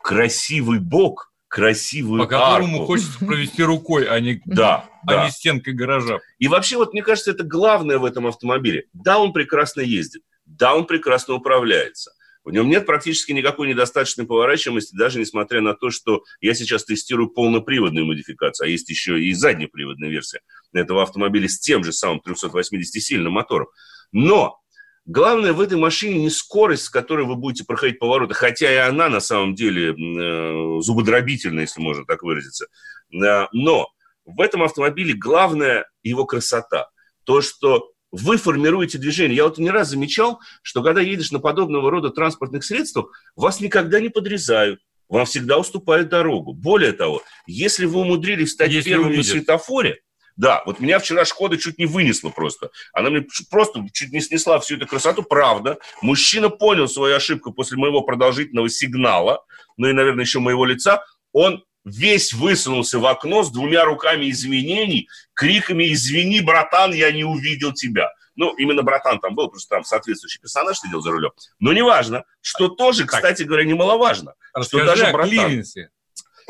[SPEAKER 4] красивый бок – красивую
[SPEAKER 5] По которому арку. хочется провести рукой, а не, да, а да. не стенкой гаража.
[SPEAKER 4] И вообще, вот мне кажется, это главное в этом автомобиле. Да, он прекрасно ездит, да, он прекрасно управляется. В нем нет практически никакой недостаточной поворачиваемости, даже несмотря на то, что я сейчас тестирую полноприводную модификацию, а есть еще и заднеприводная версия этого автомобиля с тем же самым 380-сильным мотором. Но Главное в этой машине не скорость, с которой вы будете проходить повороты, хотя и она на самом деле э, зубодробительная, если можно так выразиться. Но в этом автомобиле главное его красота. То, что вы формируете движение. Я вот не раз замечал, что когда едешь на подобного рода транспортных средствах, вас никогда не подрезают, вам всегда уступают дорогу. Более того, если вы умудрились стать если первым на светофоре, да, вот меня вчера Шкода чуть не вынесла просто. Она мне просто чуть не снесла всю эту красоту. Правда, мужчина понял свою ошибку после моего продолжительного сигнала, ну и, наверное, еще моего лица. Он весь высунулся в окно с двумя руками извинений, криками «Извини, братан, я не увидел тебя». Ну, именно братан там был, потому что там соответствующий персонаж сидел за рулем. Но неважно, что тоже, кстати говоря, немаловажно.
[SPEAKER 5] Расскажи что даже братан... клиренсе.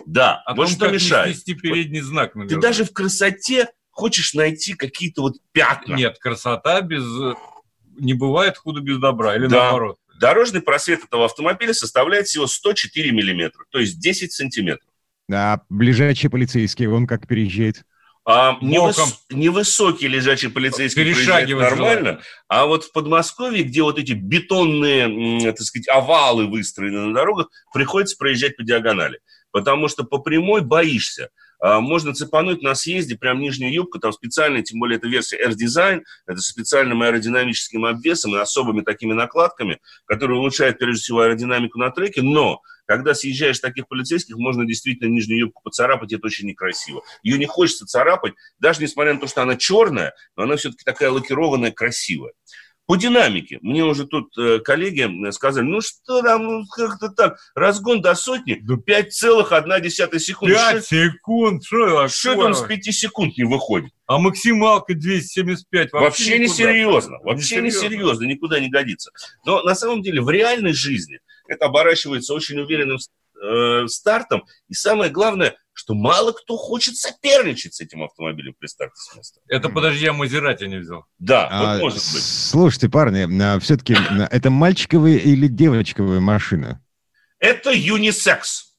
[SPEAKER 4] Да, О вот том, что мешает.
[SPEAKER 5] передний знак.
[SPEAKER 4] Наверное. Ты даже в красоте хочешь найти какие-то вот пятна.
[SPEAKER 5] Нет, красота без... Не бывает худо без добра, или да. наоборот.
[SPEAKER 4] Дорожный просвет этого автомобиля составляет всего 104 миллиметра, то есть 10 сантиметров.
[SPEAKER 2] А ближайший полицейский, он как переезжает?
[SPEAKER 4] А, невыс... Невысокий лежачий полицейский приезжает нормально, а вот в Подмосковье, где вот эти бетонные, так сказать, овалы выстроены на дорогах, приходится проезжать по диагонали. Потому что по прямой боишься. а, можно цепануть на съезде прям нижнюю юбку, там специальная, тем более это версия Air Design, это с специальным аэродинамическим обвесом и особыми такими накладками, которые улучшают, прежде всего, аэродинамику на треке, но когда съезжаешь таких полицейских, можно действительно нижнюю юбку поцарапать, это очень некрасиво. Ее не хочется царапать, даже несмотря на то, что она черная, но она все-таки такая лакированная, красивая. По динамике. Мне уже тут э, коллеги сказали, ну что там, ну как-то так, разгон до сотни, 5,1 секунды.
[SPEAKER 5] 5 секунд? Что,
[SPEAKER 4] что там с 5 секунд не выходит?
[SPEAKER 5] А максималка 275
[SPEAKER 4] вообще, вообще не серьезно. Вообще не серьезно, никуда не годится. Но на самом деле в реальной жизни это оборачивается очень уверенным э, стартом. И самое главное, что мало кто хочет соперничать с этим автомобилем при старте с места.
[SPEAKER 5] Это, подожди, я Мазерати не взял.
[SPEAKER 4] Да, а, вот может быть.
[SPEAKER 2] Слушайте, парни, а, все-таки это мальчиковая или девочковая машина?
[SPEAKER 4] Это юнисекс.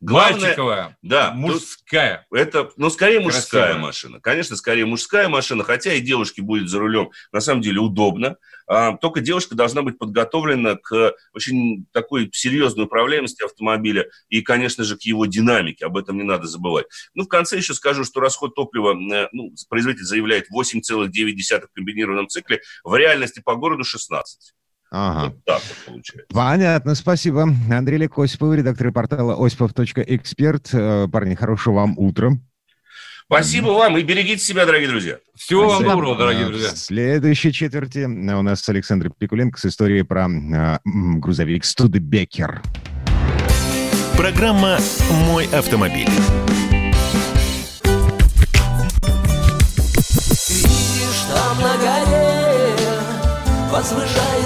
[SPEAKER 5] Главное, Мальчиковая,
[SPEAKER 4] да,
[SPEAKER 5] мужская.
[SPEAKER 4] Это, ну, скорее мужская Красивая. машина. Конечно, скорее мужская машина, хотя и девушке будет за рулем на самом деле удобно. А, только девушка должна быть подготовлена к очень такой серьезной управляемости автомобиля и, конечно же, к его динамике. Об этом не надо забывать. Ну, в конце еще скажу, что расход топлива, э, ну, производитель заявляет 8,9 в комбинированном цикле, в реальности по городу 16.
[SPEAKER 2] Ага. Вот так вот получается. Понятно, спасибо. Андрей Лек Осипов, редактор портала осипов.эксперт. Э, парни, хорошего вам утра.
[SPEAKER 4] Спасибо вам и берегите себя, дорогие друзья.
[SPEAKER 5] Всего вам доброго, дорогие друзья. В
[SPEAKER 2] следующей четверти у нас Александр Пикуленко с историей про э, грузовик Студебекер.
[SPEAKER 1] Программа «Мой автомобиль».
[SPEAKER 6] Видишь, там на горе возвышается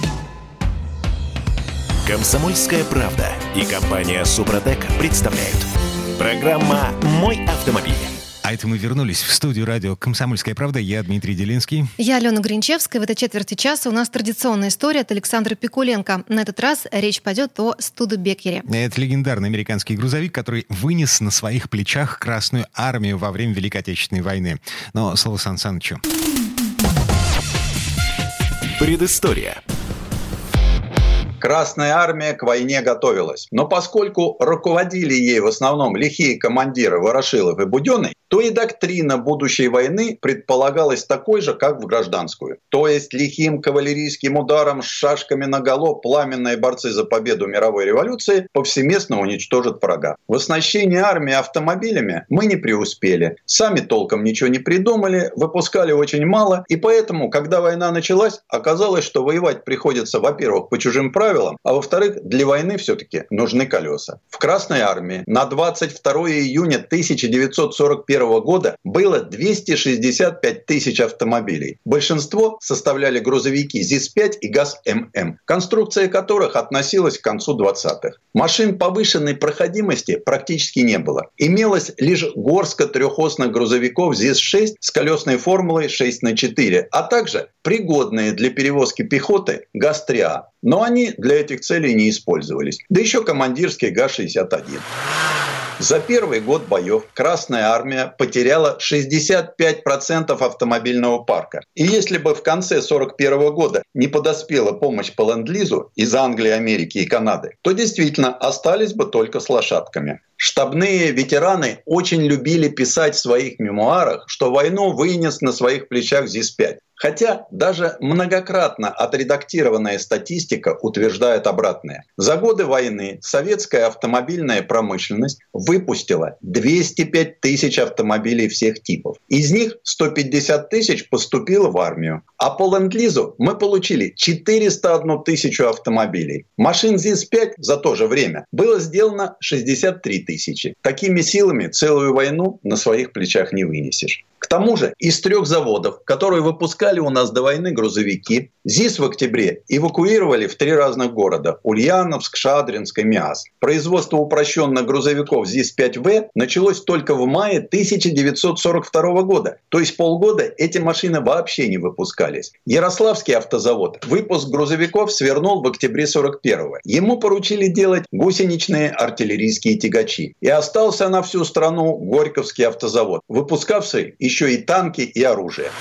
[SPEAKER 1] Комсомольская правда и компания Супротек представляют. Программа «Мой автомобиль».
[SPEAKER 2] А это мы вернулись в студию радио «Комсомольская правда». Я Дмитрий Делинский.
[SPEAKER 3] Я Алена Гринчевская. В этой четверти часа у нас традиционная история от Александра Пикуленко. На этот раз речь пойдет о Студебекере.
[SPEAKER 2] Это легендарный американский грузовик, который вынес на своих плечах Красную Армию во время Великой Отечественной войны. Но слово Сан Санычу.
[SPEAKER 1] Предыстория.
[SPEAKER 7] Красная армия к войне готовилась. Но поскольку руководили ей в основном лихие командиры Ворошилов и Буденный, то и доктрина будущей войны предполагалась такой же, как в гражданскую. То есть лихим кавалерийским ударом с шашками на голову пламенные борцы за победу мировой революции повсеместно уничтожат врага. В оснащении армии автомобилями мы не преуспели. Сами толком ничего не придумали, выпускали очень мало, и поэтому, когда война началась, оказалось, что воевать приходится, во-первых, по чужим правилам, а во-вторых, для войны все-таки нужны колеса. В Красной армии на 22 июня 1941 2021 года было 265 тысяч автомобилей. Большинство составляли грузовики ЗИС-5 и ГАЗ-ММ, конструкция которых относилась к концу 20-х. Машин повышенной проходимости практически не было. Имелось лишь горстка трехосных грузовиков ЗИС-6 с колесной формулой 6 на 4, а также пригодные для перевозки пехоты ГАЗ-3А. Но они для этих целей не использовались. Да еще командирский ГАЗ-61. За первый год боев Красная Армия потеряла 65% автомобильного парка. И если бы в конце 1941 года не подоспела помощь по ленд-лизу из Англии, Америки и Канады, то действительно остались бы только с лошадками. Штабные ветераны очень любили писать в своих мемуарах, что войну вынес на своих плечах ЗИС-5. Хотя даже многократно отредактированная статистика утверждает обратное. За годы войны советская автомобильная промышленность выпустила 205 тысяч автомобилей всех типов. Из них 150 тысяч поступило в армию. А по ленд-лизу мы получили 401 тысячу автомобилей. Машин ЗИС-5 за то же время было сделано 63 тысячи. Такими силами целую войну на своих плечах не вынесешь. К тому же из трех заводов, которые выпускали у нас до войны грузовики, ЗИС в октябре эвакуировали в три разных города – Ульяновск, Шадринск и Миас. Производство упрощенных грузовиков ЗИС-5В началось только в мае 1942 года. То есть полгода эти машины вообще не выпускались. Ярославский автозавод выпуск грузовиков свернул в октябре 41 Ему поручили делать гусеничные артиллерийские тягачи. И остался на всю страну Горьковский автозавод, выпускавший еще и танки и оружие.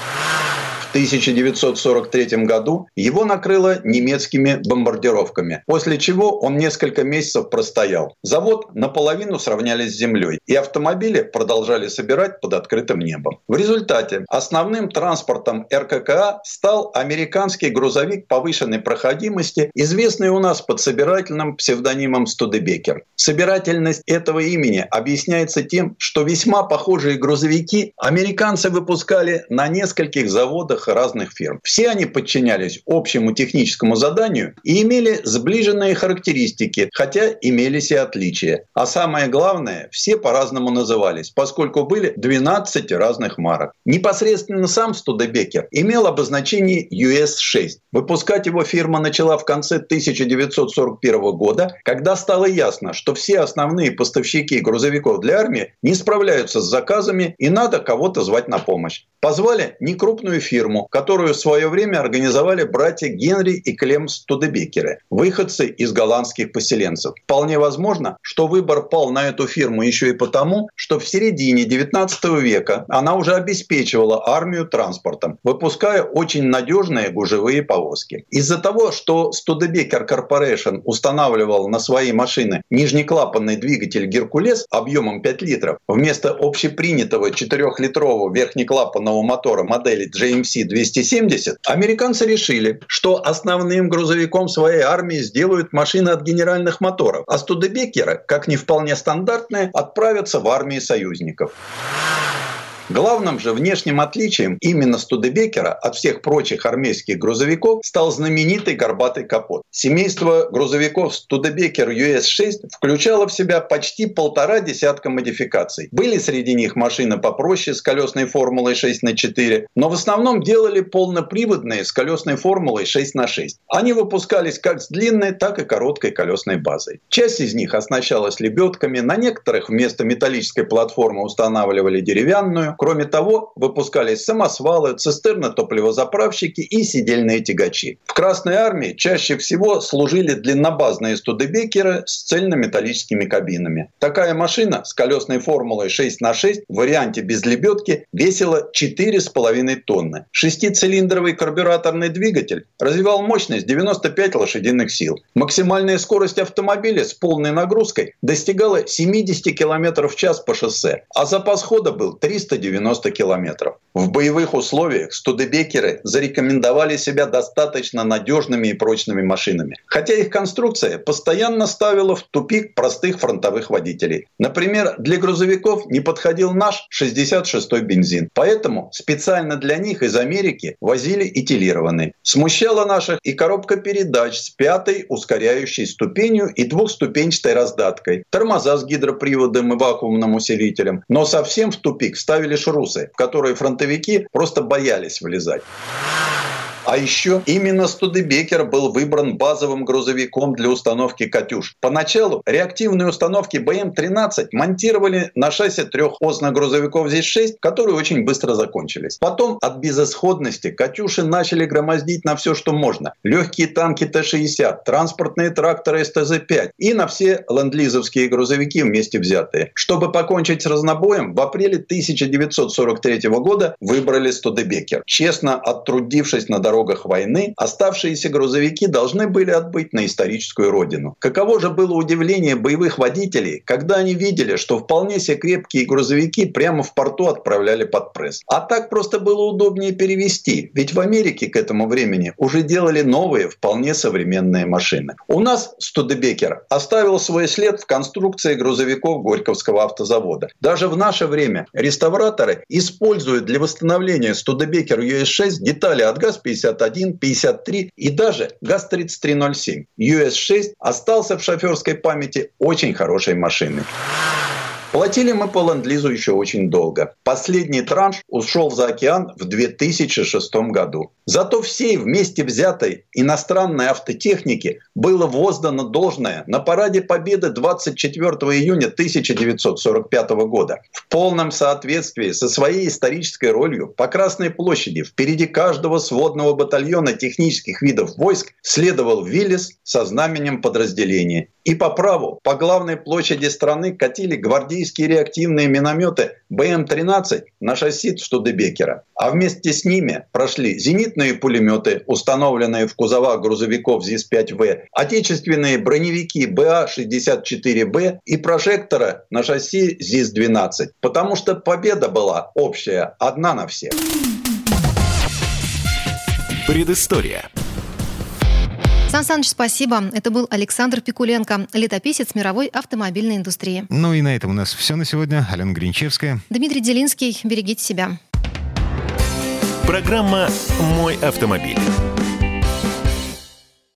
[SPEAKER 7] 1943 году его накрыло немецкими бомбардировками, после чего он несколько месяцев простоял. Завод наполовину сравняли с землей, и автомобили продолжали собирать под открытым небом. В результате основным транспортом РККА стал американский грузовик повышенной проходимости, известный у нас под собирательным псевдонимом Студебекер. Собирательность этого имени объясняется тем, что весьма похожие грузовики американцы выпускали на нескольких заводах заводах разных фирм. Все они подчинялись общему техническому заданию и имели сближенные характеристики, хотя имелись и отличия. А самое главное, все по-разному назывались, поскольку были 12 разных марок. Непосредственно сам Студебекер имел обозначение US-6. Выпускать его фирма начала в конце 1941 года, когда стало ясно, что все основные поставщики грузовиков для армии не справляются с заказами и надо кого-то звать на помощь. Позвали некрупную фирму, фирму, которую в свое время организовали братья Генри и Клем Студебекеры, выходцы из голландских поселенцев. Вполне возможно, что выбор пал на эту фирму еще и потому, что в середине 19 века она уже обеспечивала армию транспортом, выпуская очень надежные гужевые повозки. Из-за того, что Studebaker Corporation устанавливал на свои машины нижнеклапанный двигатель «Геркулес» объемом 5 литров вместо общепринятого 4-литрового верхнеклапанного мотора модели JMC 270 американцы решили, что основным грузовиком своей армии сделают машины от генеральных моторов, а Студебекеры, как не вполне стандартные, отправятся в армии союзников. Главным же внешним отличием именно Студебекера от всех прочих армейских грузовиков стал знаменитый горбатый капот. Семейство грузовиков Студебекер US-6 включало в себя почти полтора десятка модификаций. Были среди них машины попроще с колесной формулой 6 на 4, но в основном делали полноприводные с колесной формулой 6 на 6. Они выпускались как с длинной, так и короткой колесной базой. Часть из них оснащалась лебедками, на некоторых вместо металлической платформы устанавливали деревянную, Кроме того, выпускались самосвалы, цистерны топливозаправщики и сидельные тягачи. В Красной армии чаще всего служили длиннобазные студебекеры с цельнометаллическими кабинами. Такая машина с колесной формулой 6 на 6 в варианте без лебедки весила 4,5 тонны. Шестицилиндровый карбюраторный двигатель развивал мощность 95 лошадиных сил. Максимальная скорость автомобиля с полной нагрузкой достигала 70 км в час по шоссе, а запас хода был 390 90 километров. В боевых условиях студебекеры зарекомендовали себя достаточно надежными и прочными машинами. Хотя их конструкция постоянно ставила в тупик простых фронтовых водителей. Например, для грузовиков не подходил наш 66-й бензин. Поэтому специально для них из Америки возили этилированный. Смущала наших и коробка передач с пятой ускоряющей ступенью и двухступенчатой раздаткой. Тормоза с гидроприводом и вакуумным усилителем. Но совсем в тупик ставили шрусы, в которые фронтовики просто боялись влезать. А еще именно Студебекер был выбран базовым грузовиком для установки «Катюш». Поначалу реактивные установки БМ-13 монтировали на шасси трехосных грузовиков ЗИС-6, которые очень быстро закончились. Потом от безысходности «Катюши» начали громоздить на все, что можно. Легкие танки Т-60, транспортные тракторы СТЗ-5 и на все ленд-лизовские грузовики вместе взятые. Чтобы покончить с разнобоем, в апреле 1943 года выбрали Студебекер. Честно оттрудившись на дорогах войны, оставшиеся грузовики должны были отбыть на историческую родину. Каково же было удивление боевых водителей, когда они видели, что вполне себе крепкие грузовики прямо в порту отправляли под пресс. А так просто было удобнее перевести, ведь в Америке к этому времени уже делали новые, вполне современные машины. У нас Студебекер оставил свой след в конструкции грузовиков Горьковского автозавода. Даже в наше время реставраторы используют для восстановления Студебекер US-6 детали от ГАЗ-50 51, 53 и даже ГАЗ-3307. US-6 остался в шоферской памяти очень хорошей машиной. Платили мы по ленд-лизу еще очень долго. Последний транш ушел за океан в 2006 году. Зато всей вместе взятой иностранной автотехнике было воздано должное на параде Победы 24 июня 1945 года. В полном соответствии со своей исторической ролью по Красной площади впереди каждого сводного батальона технических видов войск следовал Виллис со знаменем подразделения. И по праву по главной площади страны катили гвардейские реактивные минометы БМ-13 на шасси Штудебекера. А вместе с ними прошли зенитные пулеметы, установленные в кузова грузовиков ЗИС-5В, отечественные броневики БА-64Б и прожектора на шасси ЗИС-12. Потому что победа была общая, одна на всех.
[SPEAKER 1] Предыстория.
[SPEAKER 3] Сан Саныч, спасибо. Это был Александр Пикуленко, летописец мировой автомобильной индустрии.
[SPEAKER 2] Ну и на этом у нас все на сегодня. Алена Гринчевская.
[SPEAKER 3] Дмитрий Делинский. Берегите себя.
[SPEAKER 1] Программа «Мой автомобиль».